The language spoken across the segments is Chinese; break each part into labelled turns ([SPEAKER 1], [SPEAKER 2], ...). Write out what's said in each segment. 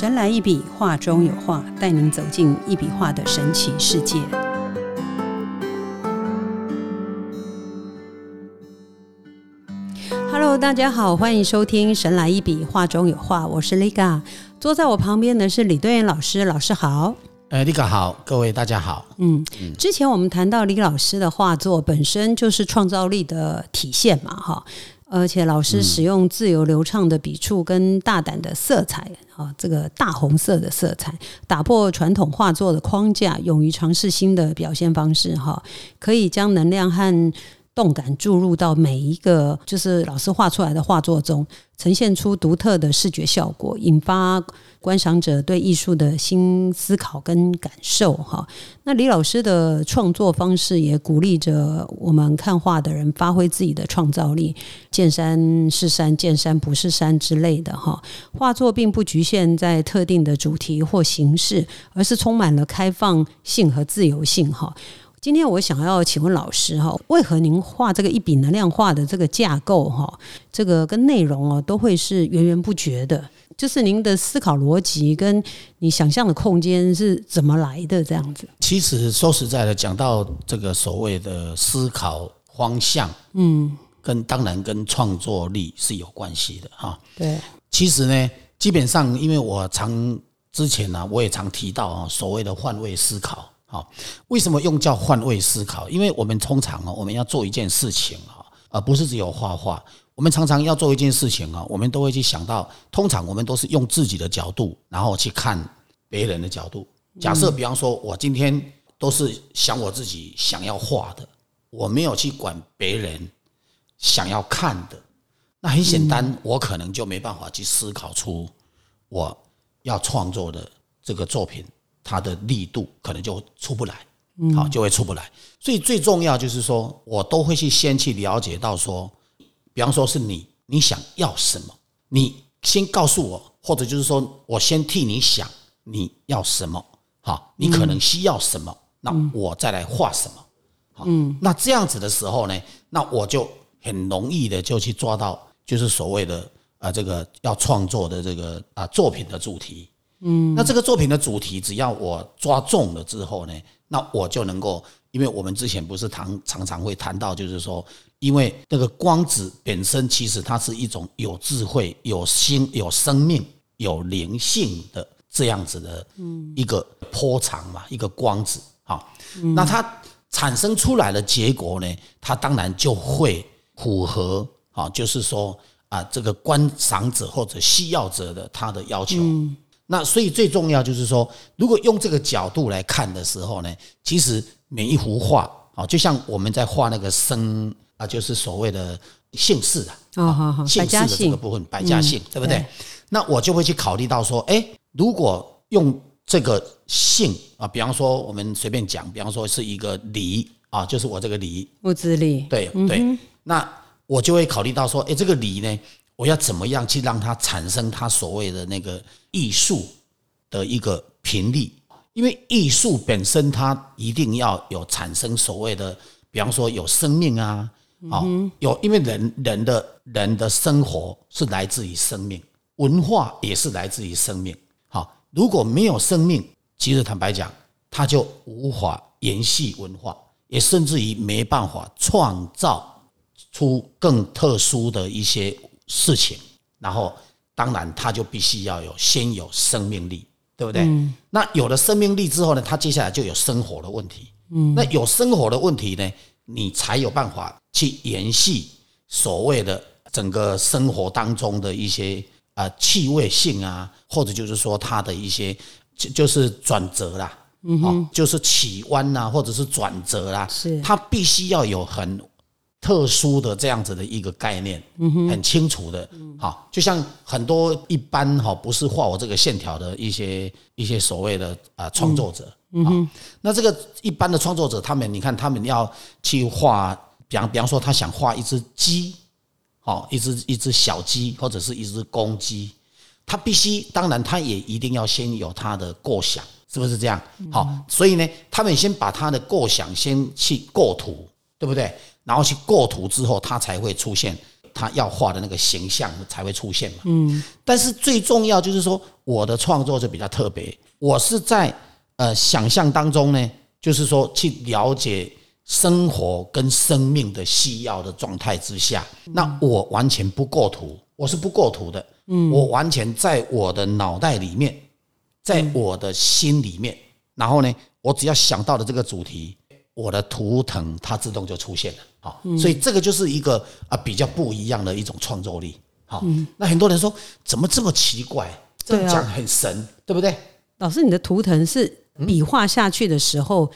[SPEAKER 1] 神来一笔，画中有画，带您走进一笔画的神奇世界。Hello，大家好，欢迎收听《神来一笔，画中有画》，我是 Liga，坐在我旁边的是李队员老师，老师好。
[SPEAKER 2] 呃，李哥好，各位大家好。
[SPEAKER 1] 嗯，之前我们谈到李老师的画作本身就是创造力的体现嘛，哈。而且老师使用自由流畅的笔触跟大胆的色彩啊，这个大红色的色彩，打破传统画作的框架，勇于尝试新的表现方式哈，可以将能量和。动感注入到每一个就是老师画出来的画作中，呈现出独特的视觉效果，引发观赏者对艺术的新思考跟感受。哈，那李老师的创作方式也鼓励着我们看画的人发挥自己的创造力，见山是山，见山不是山之类的。哈，画作并不局限在特定的主题或形式，而是充满了开放性和自由性。哈。今天我想要请问老师哈，为何您画这个一笔能量画的这个架构哈，这个跟内容哦都会是源源不绝的？就是您的思考逻辑跟你想象的空间是怎么来的？这样子？
[SPEAKER 2] 其实说实在的，讲到这个所谓的思考方向，嗯，跟当然跟创作力是有关系的哈。
[SPEAKER 1] 对，
[SPEAKER 2] 其实呢，基本上因为我常之前呢，我也常提到啊，所谓的换位思考。好，为什么用叫换位思考？因为我们通常啊，我们要做一件事情啊，而不是只有画画。我们常常要做一件事情啊，我们都会去想到，通常我们都是用自己的角度，然后去看别人的角度。假设比方说，我今天都是想我自己想要画的，我没有去管别人想要看的，那很简单，我可能就没办法去思考出我要创作的这个作品。它的力度可能就出不来，好就会出不来。所以最重要就是说，我都会去先去了解到说，比方说是你你想要什么，你先告诉我，或者就是说我先替你想你要什么，好，你可能需要什么，那我再来画什么，好，那这样子的时候呢，那我就很容易的就去抓到，就是所谓的啊这个要创作的这个啊作品的主题。嗯，那这个作品的主题，只要我抓中了之后呢，那我就能够，因为我们之前不是常常常会谈到，就是说，因为那个光子本身其实它是一种有智慧、有心、有生命、有灵性的这样子的，一个波长嘛，一个光子啊，那它产生出来的结果呢，它当然就会符合啊，就是说啊，这个观赏者或者需要者的他的要求。那所以最重要就是说，如果用这个角度来看的时候呢，其实每一幅画啊，就像我们在画那个生啊，就是所谓的姓氏的
[SPEAKER 1] 啊，
[SPEAKER 2] 姓。氏的这个部分，百家姓，对不对？那我就会去考虑到说，哎，如果用这个姓啊，比方说我们随便讲，比方说是一个李啊，就是我这个李，
[SPEAKER 1] 木子李，
[SPEAKER 2] 对对，那我就会考虑到说，哎，这个李呢？我要怎么样去让它产生它所谓的那个艺术的一个频率？因为艺术本身它一定要有产生所谓的，比方说有生命啊，啊，有因为人人的人的生活是来自于生命，文化也是来自于生命。好，如果没有生命，其实坦白讲，它就无法延续文化，也甚至于没办法创造出更特殊的一些。事情，然后当然他就必须要有先有生命力，对不对？那有了生命力之后呢，他接下来就有生活的问题。嗯，那有生活的问题呢，你才有办法去延续所谓的整个生活当中的一些啊趣味性啊，或者就是说它的一些就就是转折啦，嗯就是起弯呐，或者是转折啦，
[SPEAKER 1] 是
[SPEAKER 2] 它必须要有很。特殊的这样子的一个概念，很清楚的，好，就像很多一般哈不是画我这个线条的一些一些所谓的啊创作者，嗯那这个一般的创作者，他们你看他们要去画，比方比方说他想画一只鸡，好，一只一只小鸡或者是一只公鸡，他必须，当然他也一定要先有他的构想，是不是这样？好，所以呢，他们先把他的构想先去构图，对不对？然后去构图之后，它才会出现他要画的那个形象才会出现嘛。嗯，但是最重要就是说，我的创作就比较特别，我是在呃想象当中呢，就是说去了解生活跟生命的需要的状态之下，那我完全不构图，我是不构图的。嗯，我完全在我的脑袋里面，在我的心里面，然后呢，我只要想到了这个主题。我的图腾它自动就出现了，好，所以这个就是一个啊比较不一样的一种创作力，好，那很多人说怎么这么奇怪，这样讲很神，对不对？
[SPEAKER 1] 老师，你的图腾是笔画下去的时候，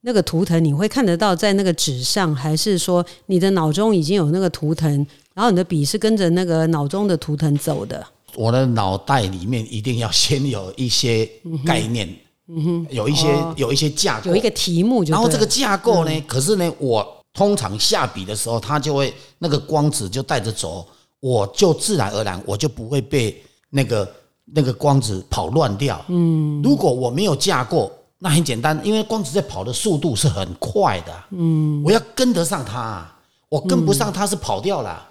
[SPEAKER 1] 那个图腾你会看得到在那个纸上，还是说你的脑中已经有那个图腾，然后你的笔是跟着那个脑中的图腾走的？
[SPEAKER 2] 我的脑袋里面一定要先有一些概念。嗯哼，有一些有一些架构，
[SPEAKER 1] 有一个题目，
[SPEAKER 2] 然后这个架构呢，可是呢，我通常下笔的时候，它就会那个光子就带着走，我就自然而然我就不会被那个那个光子跑乱掉。嗯，如果我没有架构，那很简单，因为光子在跑的速度是很快的。嗯，我要跟得上它，我跟不上它是跑掉了。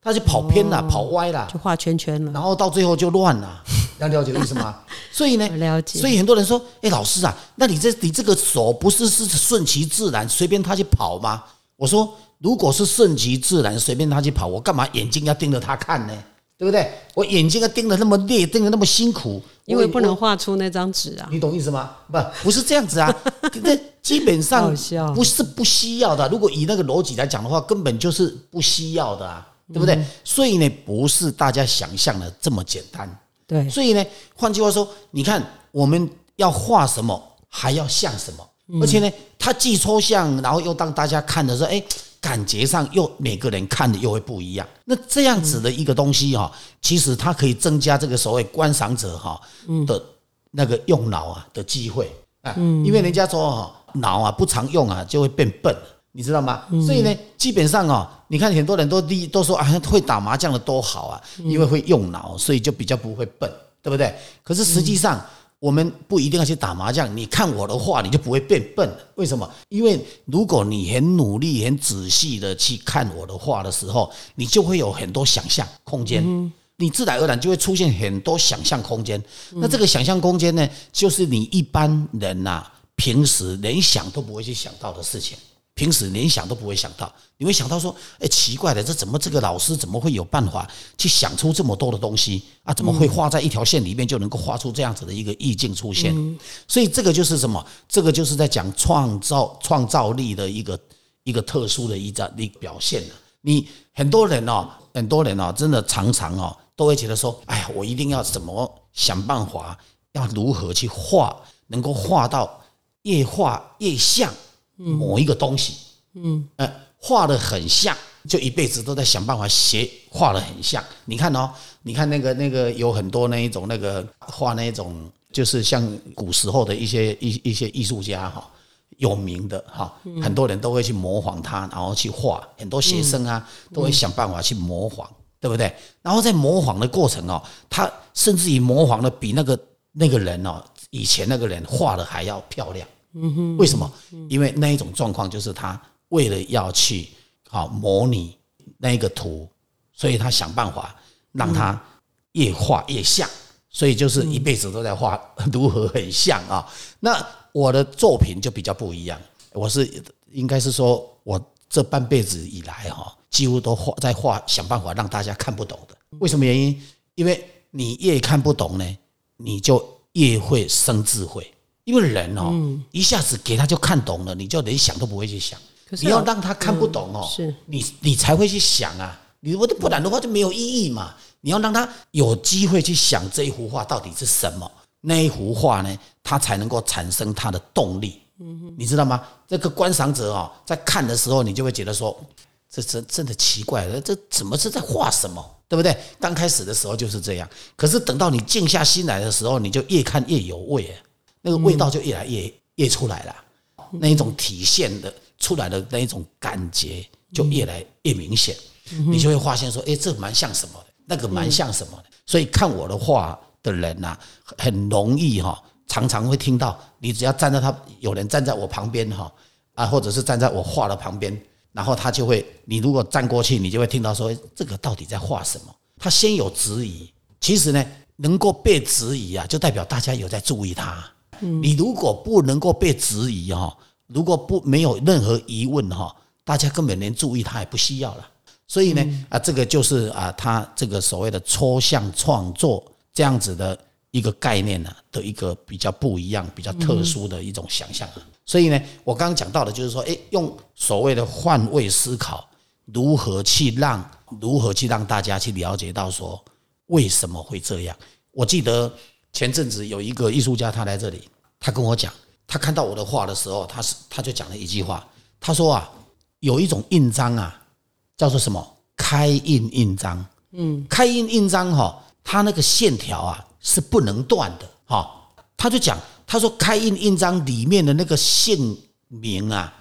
[SPEAKER 2] 它就跑偏了，跑歪了，
[SPEAKER 1] 就画圈圈了，
[SPEAKER 2] 然后到最后就乱了。要 了解意思吗？所以呢，
[SPEAKER 1] 了解。
[SPEAKER 2] 所以很多人说：“哎，老师啊，那你这你这个手不是是顺其自然，随便他去跑吗？”我说：“如果是顺其自然，随便他去跑，我干嘛眼睛要盯着他看呢？对不对？我眼睛要盯得那么累，盯得那么辛苦，
[SPEAKER 1] 因为不能画出那张纸啊。
[SPEAKER 2] 你懂意思吗？不，不是这样子啊。那基本上不是不需要的。如果以那个逻辑来讲的话，根本就是不需要的啊。”对不对？所以呢，不是大家想象的这么简单。
[SPEAKER 1] 对，
[SPEAKER 2] 所以呢，换句话说，你看我们要画什么，还要像什么，而且呢，它既抽象，然后又当大家看的时候，哎，感觉上又每个人看的又会不一样。那这样子的一个东西哈，其实它可以增加这个所谓观赏者哈的那个用脑啊的机会啊，因为人家说哈，脑啊不常用啊，就会变笨。你知道吗？所以呢，基本上哦，你看很多人都第都说啊，会打麻将的多好啊，因为会用脑，所以就比较不会笨，对不对？可是实际上，我们不一定要去打麻将。你看我的话，你就不会变笨。为什么？因为如果你很努力、很仔细的去看我的话的时候，你就会有很多想象空间，你自然而然就会出现很多想象空间。那这个想象空间呢，就是你一般人呐，平时连想都不会去想到的事情。平时连想都不会想到，你会想到说：“哎，奇怪的，这怎么这个老师怎么会有办法去想出这么多的东西啊？怎么会画在一条线里面就能够画出这样子的一个意境出现？”所以这个就是什么？这个就是在讲创造创造力的一个一个特殊的一张一表现了。你很多人哦，很多人哦，真的常常哦，都会觉得说：“哎呀，我一定要怎么想办法，要如何去画，能够画到越画越像。”某一个东西，嗯，呃，画的很像，就一辈子都在想办法写画的很像。你看哦，你看那个那个有很多那一种那个画那一种，就是像古时候的一些一一些艺术家哈，有名的哈，很多人都会去模仿他，然后去画。很多学生啊，都会想办法去模仿，对不对？然后在模仿的过程哦，他甚至于模仿的比那个那个人哦，以前那个人画的还要漂亮。嗯哼，为什么？因为那一种状况就是他为了要去好模拟那一个图，所以他想办法让他越画越像，所以就是一辈子都在画 如何很像啊。那我的作品就比较不一样，我是应该是说我这半辈子以来哈，几乎都画在画想办法让大家看不懂的。为什么原因？因为你越看不懂呢，你就越会生智慧。因为人哦，一下子给他就看懂了，你就连想都不会去想。你要让他看不懂哦，
[SPEAKER 1] 是
[SPEAKER 2] 你你才会去想啊。你我不然的话就没有意义嘛。你要让他有机会去想这一幅画到底是什么，那一幅画呢，他才能够产生他的动力。嗯你知道吗？这个观赏者哦，在看的时候，你就会觉得说，这真真的奇怪了，这怎么是在画什么？对不对？刚开始的时候就是这样，可是等到你静下心来的时候，你就越看越有味。那个味道就越来越越出来了，那一种体现的出来的那一种感觉就越来越明显，你就会发现说，哎，这蛮像什么的，那个蛮像什么的。所以看我的画的人呐，很容易哈，常常会听到，你只要站在他，有人站在我旁边哈，啊，或者是站在我画的旁边，然后他就会，你如果站过去，你就会听到说这个到底在画什么？他先有质疑，其实呢，能够被质疑啊，就代表大家有在注意他。你如果不能够被质疑哈，如果不没有任何疑问哈，大家根本连注意他也不需要了。所以呢，啊，这个就是啊，他这个所谓的抽象创作这样子的一个概念呢的一个比较不一样、比较特殊的一种想象啊。所以呢，我刚刚讲到的就是说，诶，用所谓的换位思考，如何去让如何去让大家去了解到说为什么会这样？我记得前阵子有一个艺术家，他来这里，他跟我讲，他看到我的画的时候，他是他就讲了一句话，他说啊，有一种印章啊，叫做什么开印印章，嗯，开印印章哈，它那个线条啊是不能断的，哈，他就讲。他说：“开印印章里面的那个姓名啊，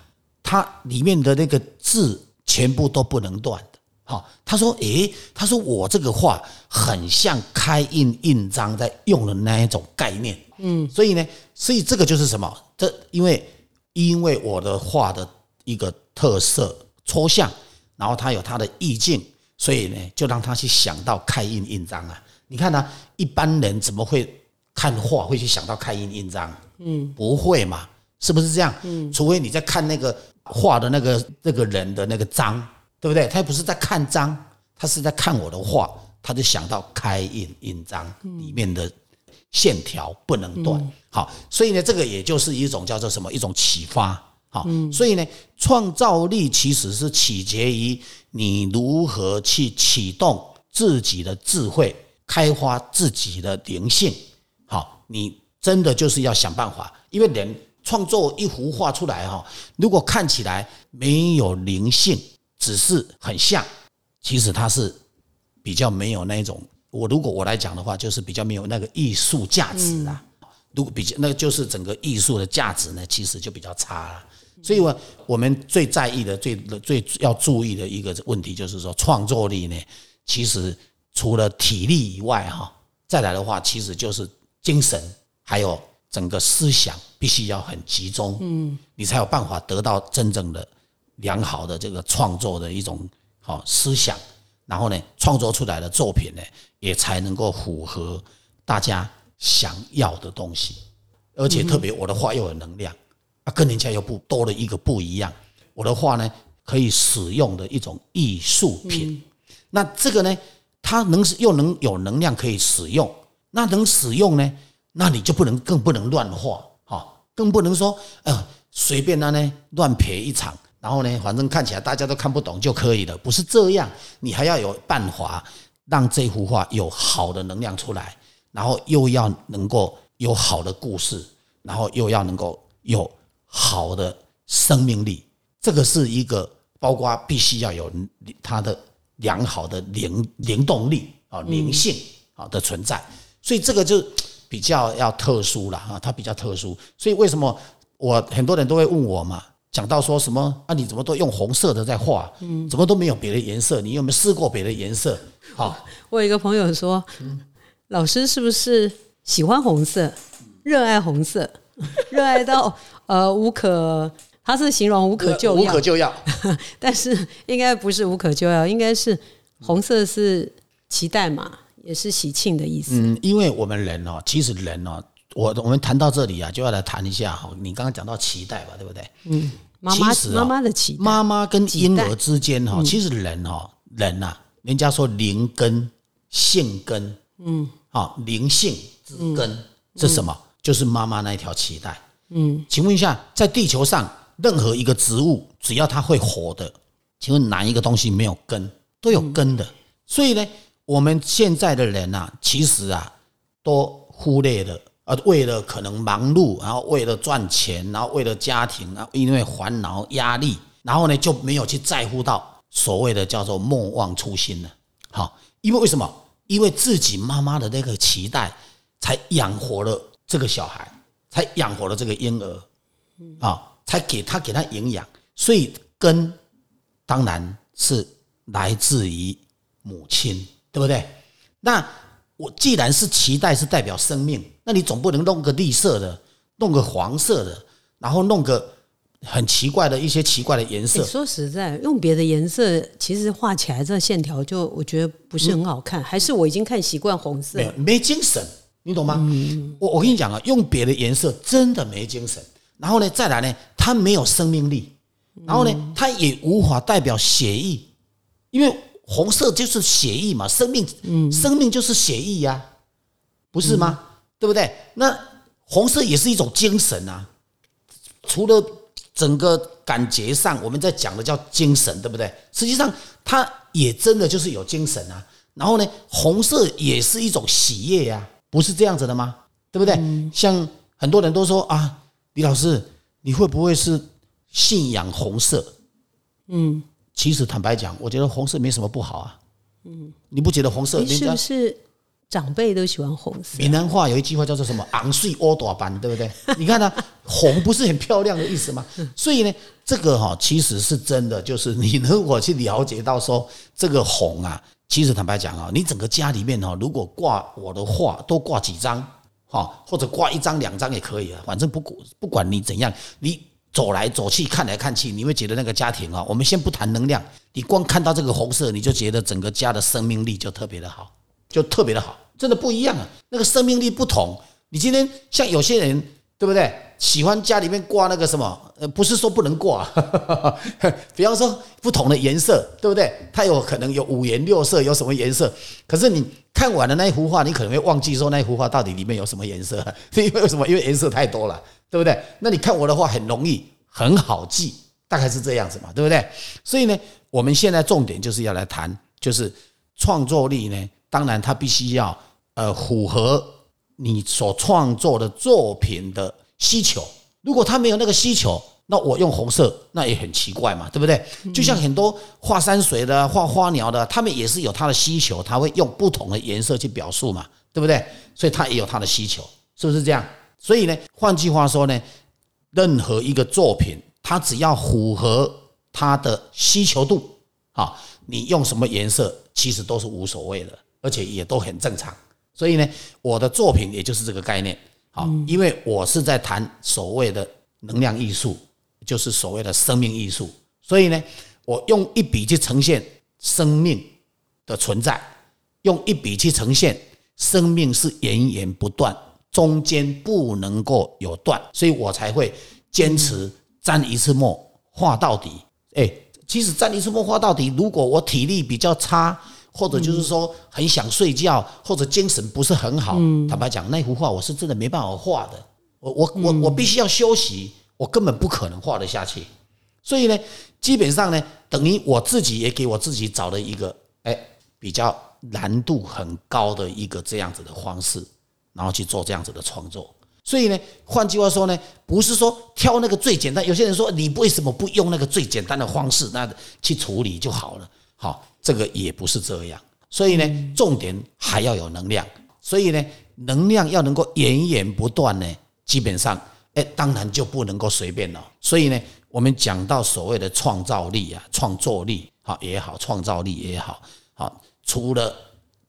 [SPEAKER 2] 它里面的那个字全部都不能断的。好，他说：诶，他说我这个画很像开印印章在用的那一种概念。嗯，所以呢，所以这个就是什么？这因为因为我的画的一个特色抽象，然后它有它的意境，所以呢，就让他去想到开印印章啊。你看呢，一般人怎么会？”看画会去想到开印印章，嗯，不会嘛？是不是这样？嗯，除非你在看那个画的那个那个人的那个章，对不对？他不是在看章，他是在看我的画，他就想到开印印章里面的线条不能断。好，所以呢，这个也就是一种叫做什么？一种启发。好，所以呢，创造力其实是取决于你如何去启动自己的智慧，开发自己的灵性。好，你真的就是要想办法，因为人创作一幅画出来哈，如果看起来没有灵性，只是很像，其实它是比较没有那种。我如果我来讲的话，就是比较没有那个艺术价值啊。如果比较，那就是整个艺术的价值呢，其实就比较差了。所以，我我们最在意的、最最要注意的一个问题，就是说创作力呢，其实除了体力以外哈，再来的话，其实就是。精神还有整个思想必须要很集中，嗯，你才有办法得到真正的良好的这个创作的一种好思想，然后呢，创作出来的作品呢，也才能够符合大家想要的东西，而且特别我的画又有能量啊，跟人家又不多了一个不一样，我的画呢可以使用的一种艺术品，那这个呢，它能又能有能量可以使用。那能使用呢？那你就不能更不能乱画，哈，更不能说，呃，随便的呢乱撇一场，然后呢，反正看起来大家都看不懂就可以了，不是这样，你还要有办法让这幅画有好的能量出来，然后又要能够有好的故事，然后又要能够有好的生命力，这个是一个包括必须要有它的良好的灵灵动力啊灵性啊的存在。所以这个就比较要特殊了啊，它比较特殊。所以为什么我很多人都会问我嘛？讲到说什么啊？你怎么都用红色的在画？嗯，怎么都没有别的颜色？你有没有试过别的颜色？好，
[SPEAKER 1] 我有一个朋友说，老师是不是喜欢红色，热爱红色，热爱到呃无可，他是形容无可救
[SPEAKER 2] 药，无可救药。
[SPEAKER 1] 但是应该不是无可救药，应该是红色是期待嘛。也是喜庆的意思。
[SPEAKER 2] 嗯，因为我们人哦，其实人哦，我我们谈到这里啊，就要来谈一下哈。你刚刚讲到脐带吧，对不对？嗯，
[SPEAKER 1] 妈妈妈妈的期待，
[SPEAKER 2] 妈妈跟婴儿之间哈，其实人哈，人呐，人家说灵根、性根，嗯，好，灵性之根是什么？就是妈妈那一条脐带。嗯，请问一下，在地球上任何一个植物，只要它会活的，请问哪一个东西没有根？都有根的。所以呢？我们现在的人呐，其实啊，都忽略了，呃，为了可能忙碌，然后为了赚钱，然后为了家庭啊，因为烦恼压力，然后呢就没有去在乎到所谓的叫做莫忘初心了。好，因为为什么？因为自己妈妈的那个期待，才养活了这个小孩，才养活了这个婴儿，啊，才给他给他营养，所以根当然是来自于母亲。对不对？那我既然是脐带是代表生命，那你总不能弄个绿色的，弄个黄色的，然后弄个很奇怪的一些奇怪的颜色。
[SPEAKER 1] 说实在，用别的颜色，其实画起来这线条就我觉得不是很好看，还是我已经看习惯红色，
[SPEAKER 2] 没没精神，你懂吗？我我跟你讲啊，用别的颜色真的没精神。然后呢，再来呢，它没有生命力，然后呢，它也无法代表血意，因为红色就是血意嘛，生命，生命就是血意呀，不是吗？对不对？那红色也是一种精神啊，除了整个感觉上，我们在讲的叫精神，对不对？实际上，它也真的就是有精神啊。然后呢，红色也是一种喜悦呀，不是这样子的吗？对不对？像很多人都说啊。李老师，你会不会是信仰红色？嗯，其实坦白讲，我觉得红色没什么不好啊。嗯，你不觉得红色？
[SPEAKER 1] 是不是长辈都喜欢红色？
[SPEAKER 2] 闽南话有一句话叫做什么“昂睡窝大班”，对不对？你看它红不是很漂亮的意思吗？所以呢，这个哈其实是真的，就是你如果去了解到说这个红啊，其实坦白讲啊，你整个家里面哈，如果挂我的画，多挂几张。哈，或者挂一张两张也可以啊，反正不管不管你怎样，你走来走去看来看去，你会觉得那个家庭啊，我们先不谈能量，你光看到这个红色，你就觉得整个家的生命力就特别的好，就特别的好，真的不一样啊，那个生命力不同。你今天像有些人，对不对？喜欢家里面挂那个什么？呃，不是说不能挂，比方说不同的颜色，对不对？它有可能有五颜六色，有什么颜色？可是你看完了那一幅画，你可能会忘记说那幅画到底里面有什么颜色，因为为什么？因为颜色太多了，对不对？那你看我的话很容易，很好记，大概是这样子嘛，对不对？所以呢，我们现在重点就是要来谈，就是创作力呢，当然它必须要呃符合你所创作的作品的。需求，如果他没有那个需求，那我用红色，那也很奇怪嘛，对不对？就像很多画山水的、画花鸟的，他们也是有他的需求，他会用不同的颜色去表述嘛，对不对？所以他也有他的需求，是不是这样？所以呢，换句话说呢，任何一个作品，它只要符合它的需求度，啊，你用什么颜色其实都是无所谓的，而且也都很正常。所以呢，我的作品也就是这个概念。好，因为我是在谈所谓的能量艺术，就是所谓的生命艺术，所以呢，我用一笔去呈现生命的存在，用一笔去呈现生命是源源不断，中间不能够有断，所以我才会坚持沾一次墨画到底。哎，其实沾一次墨画到底，如果我体力比较差。或者就是说很想睡觉，或者精神不是很好。坦白讲，那幅画我是真的没办法画的。我我我我必须要休息，我根本不可能画得下去。所以呢，基本上呢，等于我自己也给我自己找了一个哎比较难度很高的一个这样子的方式，然后去做这样子的创作。所以呢，换句话说呢，不是说挑那个最简单。有些人说你为什么不用那个最简单的方式那去处理就好了？好。这个也不是这样，所以呢，重点还要有能量，所以呢，能量要能够源源不断呢，基本上，哎，当然就不能够随便了。所以呢，我们讲到所谓的创造力啊，创作力好也好，创造力也好，好，除了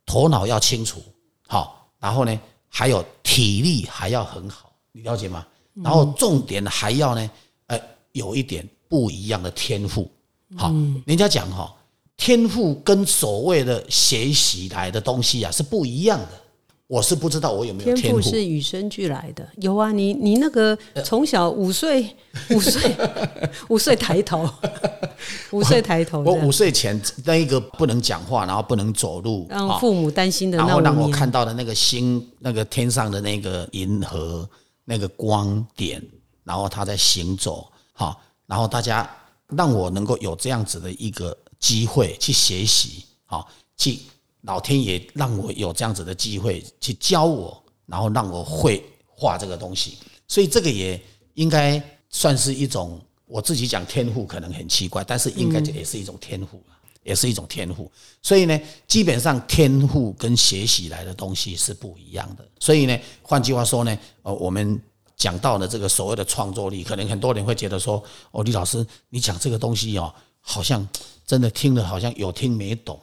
[SPEAKER 2] 头脑要清楚，好，然后呢，还有体力还要很好，你了解吗？然后重点还要呢，呃，有一点不一样的天赋，好，人家讲哈。天赋跟所谓的学习来的东西啊是不一样的。我是不知道我有没有天赋
[SPEAKER 1] 是与生俱来的。有啊，你你那个从小五岁 五岁 五岁抬头，五岁抬头。
[SPEAKER 2] 我五岁前那一个不能讲话，然后不能走路，
[SPEAKER 1] 让父母担心的。然
[SPEAKER 2] 后让我看到的那个星，那个天上的那个银河，那个光点，然后它在行走，好，然后大家让我能够有这样子的一个。机会去学习，好，去老天爷让我有这样子的机会去教我，然后让我会画这个东西，所以这个也应该算是一种我自己讲天赋，可能很奇怪，但是应该也是一种天赋也是一种天赋。所以呢，基本上天赋跟学习来的东西是不一样的。所以呢，换句话说呢，呃，我们讲到了这个所谓的创作力，可能很多人会觉得说，哦，李老师，你讲这个东西哦，好像。真的听了好像有听没懂，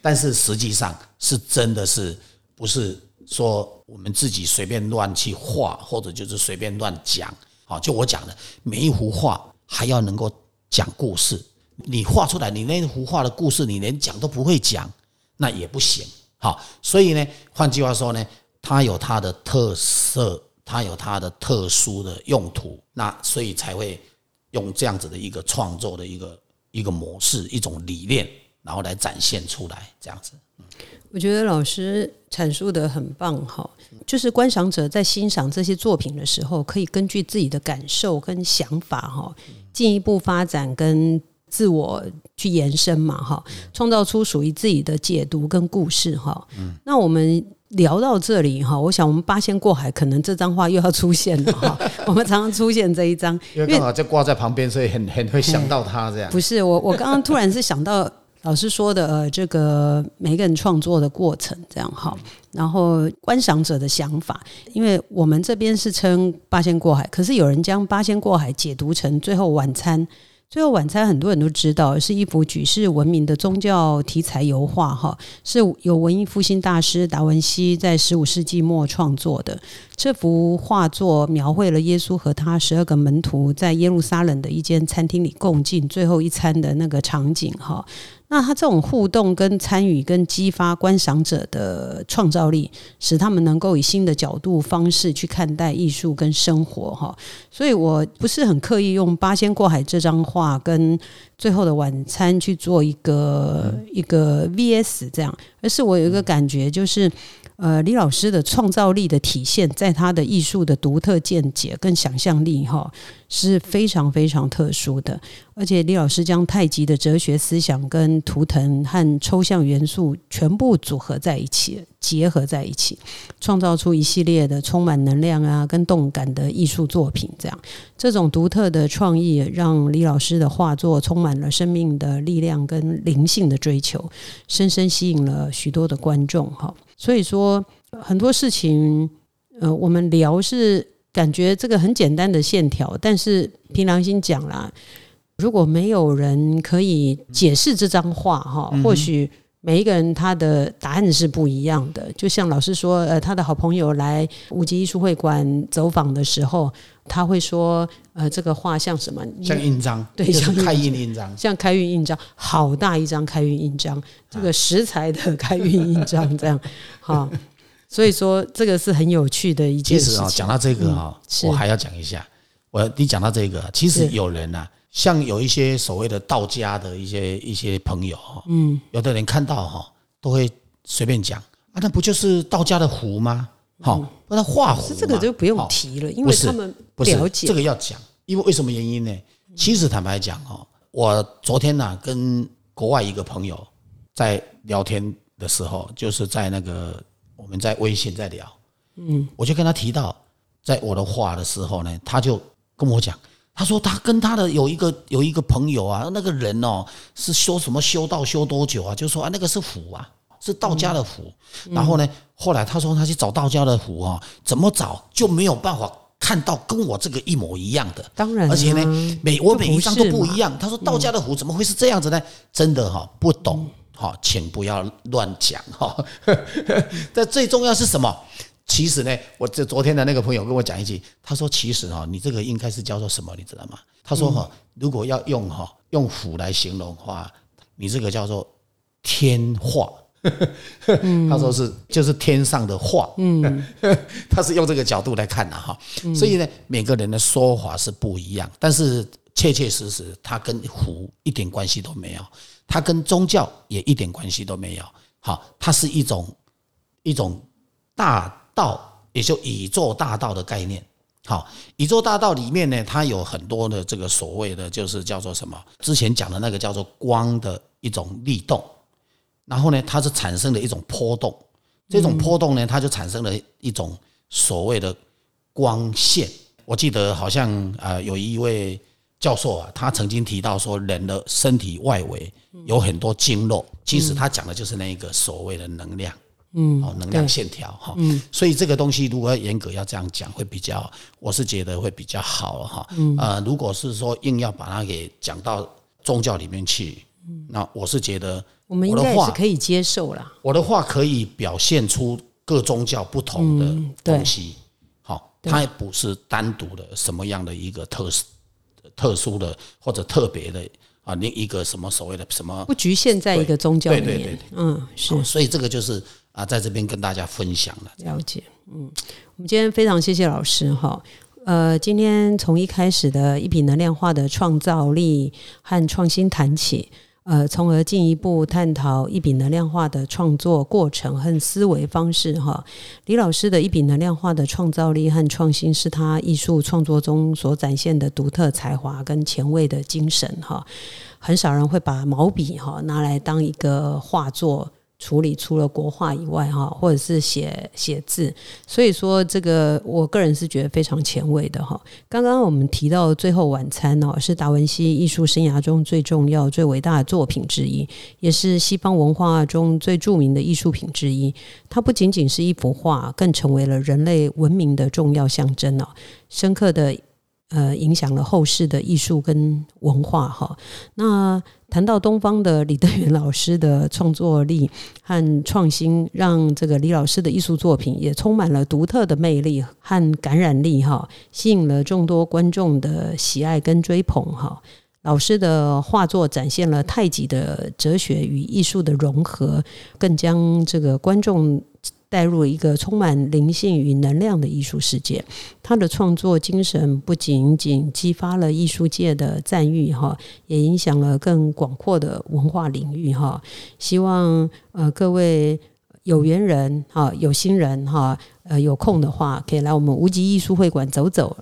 [SPEAKER 2] 但是实际上是真的是不是说我们自己随便乱去画，或者就是随便乱讲。好，就我讲的，每一幅画还要能够讲故事。你画出来，你那幅画的故事，你连讲都不会讲，那也不行。好，所以呢，换句话说呢，它有它的特色，它有它的特殊的用途，那所以才会用这样子的一个创作的一个一个模式，一种理念，然后来展现出来，这样子。
[SPEAKER 1] 我觉得老师阐述的很棒哈，就是观赏者在欣赏这些作品的时候，可以根据自己的感受跟想法哈，进一步发展跟自我去延伸嘛哈，创造出属于自己的解读跟故事哈。那我们聊到这里哈，我想我们八仙过海，可能这张画又要出现了哈。我们常常出现这一张，
[SPEAKER 2] 因为刚好就挂在旁边，所以很很会想到他这样。
[SPEAKER 1] 不是我，我刚刚突然是想到。老师说的，呃，这个每个人创作的过程这样哈，然后观赏者的想法，因为我们这边是称八仙过海，可是有人将八仙过海解读成最后晚餐。最后晚餐，很多人都知道是一幅举世闻名的宗教题材油画，哈，是由文艺复兴大师达文西在十五世纪末创作的。这幅画作描绘了耶稣和他十二个门徒在耶路撒冷的一间餐厅里共进最后一餐的那个场景，哈。那他这种互动、跟参与、跟激发观赏者的创造力，使他们能够以新的角度、方式去看待艺术跟生活，哈。所以我不是很刻意用《八仙过海》这张画跟《最后的晚餐》去做一个一个 VS 这样，而是我有一个感觉，就是呃，李老师的创造力的体现，在他的艺术的独特见解跟想象力，哈。是非常非常特殊的，而且李老师将太极的哲学思想跟图腾和抽象元素全部组合在一起，结合在一起，创造出一系列的充满能量啊跟动感的艺术作品。这样，这种独特的创意让李老师的画作充满了生命的力量跟灵性的追求，深深吸引了许多的观众。哈，所以说很多事情，呃，我们聊是。感觉这个很简单的线条，但是凭良心讲啦，如果没有人可以解释这张画哈，或许每一个人他的答案是不一样的。就像老师说，呃，他的好朋友来五级艺术会馆走访的时候，他会说，呃，这个画像什么？
[SPEAKER 2] 像印章，
[SPEAKER 1] 对，像
[SPEAKER 2] 开运印章，
[SPEAKER 1] 像开运印章，好大一张开运印章，这个石材的开运印章，这样哈。所以说，这个是很有趣的一件事情。
[SPEAKER 2] 其实啊，讲到这个啊，我还要讲一下。我你讲到这个，其实有人呐，像有一些所谓的道家的一些一些朋友哈，嗯，有的人看到哈，都会随便讲啊，那不就是道家的壶吗？好，那画壶，
[SPEAKER 1] 这个就不用提了，因为他们不了解
[SPEAKER 2] 这个要讲，因为为什么原因呢？其实坦白讲哦，我昨天呢跟国外一个朋友在聊天的时候，就是在那个。我们在微信在聊，嗯，我就跟他提到，在我的画的时候呢，他就跟我讲，他说他跟他的有一个有一个朋友啊，那个人哦是修什么修道修多久啊？就说啊那个是符啊，是道家的符。然后呢，后来他说他去找道家的符啊，怎么找就没有办法看到跟我这个一模一样的。
[SPEAKER 1] 当然，
[SPEAKER 2] 而且呢，每我每一张都不一样。他说道家的符怎么会是这样子呢？真的哈，不懂。哈，请不要乱讲哈。但最重要是什么？其实呢，我这昨天的那个朋友跟我讲一句，他说：“其实哈，你这个应该是叫做什么？你知道吗？”他说：“哈，如果要用哈用虎来形容的话，你这个叫做天画。” 他说是就是天上的画。嗯，他是用这个角度来看的哈。所以呢，每个人的说法是不一样，但是切切实实，它跟虎一点关系都没有。它跟宗教也一点关系都没有，好，它是一种一种大道，也就宇宙大道的概念。好，宇宙大道里面呢，它有很多的这个所谓的，就是叫做什么？之前讲的那个叫做光的一种力动，然后呢，它是产生了一种波动，这种波动呢，它就产生了一种所谓的光线。我记得好像啊，有一位。教授啊，他曾经提到说，人的身体外围有很多经络，其实他讲的就是那个所谓的能量，嗯，哦，能量线条哈，嗯，所以这个东西如果严格要这样讲，会比较，我是觉得会比较好哈，嗯，呃，如果是说硬要把它给讲到宗教里面去，那我是觉得，
[SPEAKER 1] 我们应该是可以接受啦。
[SPEAKER 2] 我的话可以表现出各宗教不同的东西，好，它也不是单独的什么样的一个特色。特殊的或者特别的啊，另一个什么所谓的什么
[SPEAKER 1] 不局限在一个宗教里面。
[SPEAKER 2] 对对对对。
[SPEAKER 1] 嗯，是。
[SPEAKER 2] 所以这个就是啊，在这边跟大家分享了。
[SPEAKER 1] 了解。嗯，我们今天非常谢谢老师哈。呃，今天从一开始的一笔能量化的创造力和创新谈起。呃，从而进一步探讨一笔能量化的创作过程和思维方式哈。李老师的一笔能量化的创造力和创新，是他艺术创作中所展现的独特才华跟前卫的精神哈。很少人会把毛笔哈拿来当一个画作。处理除了国画以外，哈，或者是写写字，所以说这个我个人是觉得非常前卫的哈。刚刚我们提到《最后晚餐》哦，是达文西艺术生涯中最重要、最伟大的作品之一，也是西方文化中最著名的艺术品之一。它不仅仅是一幅画，更成为了人类文明的重要象征哦，深刻的。呃，影响了后世的艺术跟文化哈。那谈到东方的李德元老师的创作力和创新，让这个李老师的艺术作品也充满了独特的魅力和感染力哈，吸引了众多观众的喜爱跟追捧哈。老师的画作展现了太极的哲学与艺术的融合，更将这个观众。带入一个充满灵性与能量的艺术世界，他的创作精神不仅仅激发了艺术界的赞誉哈，也影响了更广阔的文化领域哈。希望呃各位有缘人哈、有心人哈，呃有空的话可以来我们无极艺术会馆走走，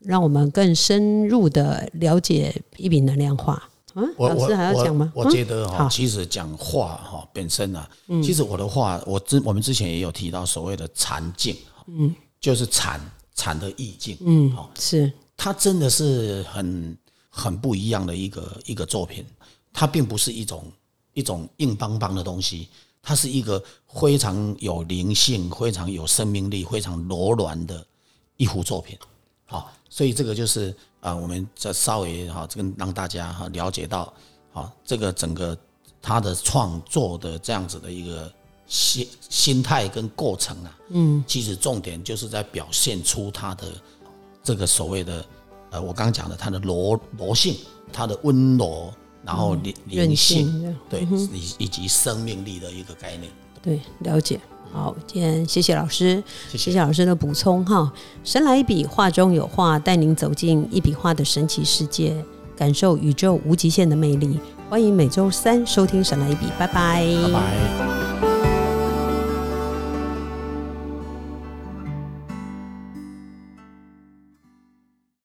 [SPEAKER 1] 让我们更深入的了解一笔能量画。
[SPEAKER 2] 我
[SPEAKER 1] 老师还要讲吗？
[SPEAKER 2] 我觉得哈，其实讲话哈本身呢，其实我的话，我之我们之前也有提到所谓的禅境，嗯，就是禅禅的意境，
[SPEAKER 1] 嗯，是。
[SPEAKER 2] 它真的是很很不一样的一个一个作品，它并不是一种一种硬邦邦的东西，它是一个非常有灵性、非常有生命力、非常柔软的一幅作品，好，所以这个就是。啊，我们再稍微哈，这个让大家哈了解到，啊，这个整个他的创作的这样子的一个心心态跟过程啊，嗯，其实重点就是在表现出他的这个所谓的呃，我刚讲的他的柔柔性，他的温柔，然后灵灵性，对，以以及生命力的一个概念，
[SPEAKER 1] 对，了解。好，今天谢谢老师，谢谢老师的补充哈。神来一笔，画中有画，带您走进一笔画的神奇世界，感受宇宙无极限的魅力。欢迎每周三收听《神来一笔》，拜拜，
[SPEAKER 2] 拜拜。